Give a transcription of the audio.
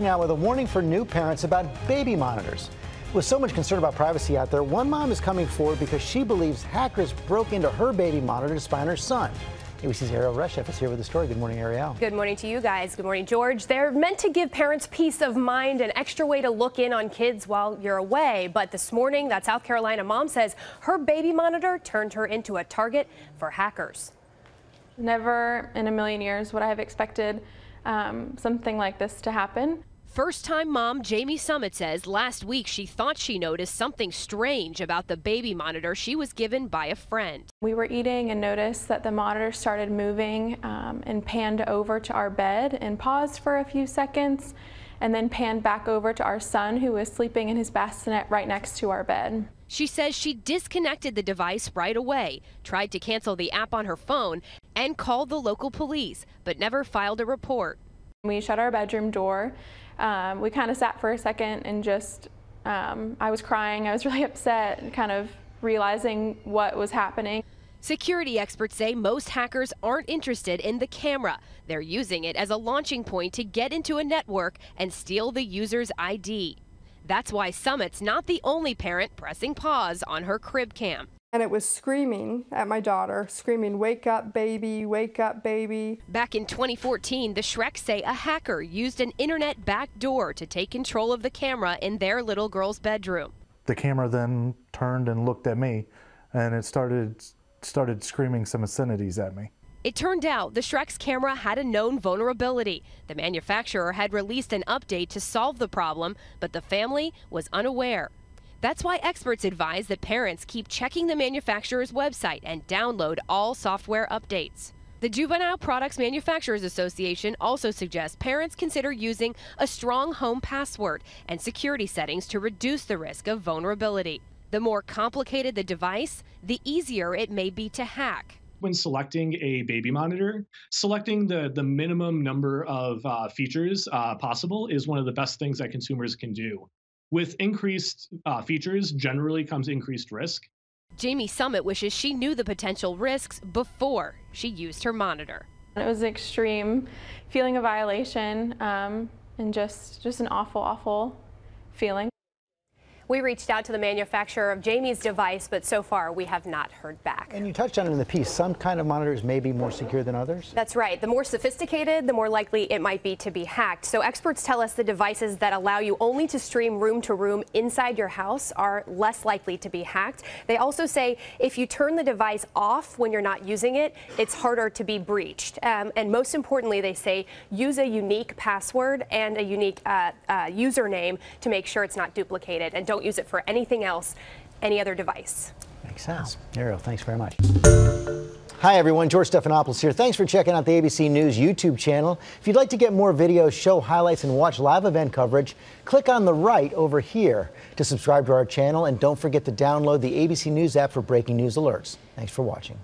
Now, with a warning for new parents about baby monitors. With so much concern about privacy out there, one mom is coming forward because she believes hackers broke into her baby monitor to spy on her son. ABC's Erielle Reshef is here with the story. Good morning, Erielle. Good morning to you guys. Good morning, George. They're meant to give parents peace of mind, an extra way to look in on kids while you're away. But this morning, that South Carolina mom says her baby monitor turned her into a target for hackers. Never in a million years would I have expected um, something like this to happen. First time mom Jamie Summitt says last week she thought she noticed something strange about the baby monitor she was given by a friend. We were eating and noticed that the monitor started moving um, and panned over to our bed and paused for a few seconds and then panned back over to our son who was sleeping in his bassinet right next to our bed. She says she disconnected the device right away, tried to cancel the app on her phone, and called the local police, but never filed a report. We shut our bedroom door. Um, we kind of sat for a second and just, um, I was crying. I was really upset, kind of realizing what was happening. Security experts say most hackers aren't interested in the camera. They're using it as a launching point to get into a network and steal the user's ID. That's why Summitt's not the only parent pressing pause on her crib cam and it was screaming at my daughter, screaming, Wake up, baby, wake up, baby. Back in 2014, the Schrecks say a hacker used an internet backdoor to take control of the camera in their little girl's bedroom. The camera then turned and looked at me, and it started started screaming some obscenities at me. It turned out the Schrecks camera had a known vulnerability. The manufacturer had released an update to solve the problem, but the family was unaware. That's why experts advise that parents keep checking the manufacturer's website and download all software updates. The Juvenile Products Manufacturers Association also suggests parents consider using a strong home password and security settings to reduce the risk of vulnerability. The more complicated the device, the easier it may be to hack when selecting a baby monitor, selecting the, the minimum number of uh, features uh, possible is one of the best things that consumers can do. With increased uh, features generally comes increased risk. Jamie Summitt wishes she knew the potential risks before she used her monitor. It was an extreme feeling of violation um, and just, just an awful, awful feeling. We reached out to the manufacturer of Jamie's device, but so far we have not heard back. And you touched on it in the piece. Some kind of monitors may be more secure than others? That's right. The more sophisticated, the more likely it might be to be hacked. So experts tell us the devices that allow you only to stream room to room inside your house are less likely to be hacked. They also say if you turn the device off when you're not using it, it's harder to be breached. Um, and most importantly, they say use a unique password and a unique uh, uh, username to make sure it's not duplicated. And don't use it for anything else, any other device. Makes sense. Erielle, thanks very much. Hi, everyone. George Stephanopoulos here. Thanks for checking out the ABC News YouTube channel. If you'd like to get more videos, show highlights, and watch live event coverage, click on the right over here to subscribe to our channel. And don't forget to download the ABC News app for breaking news alerts. Thanks for watching.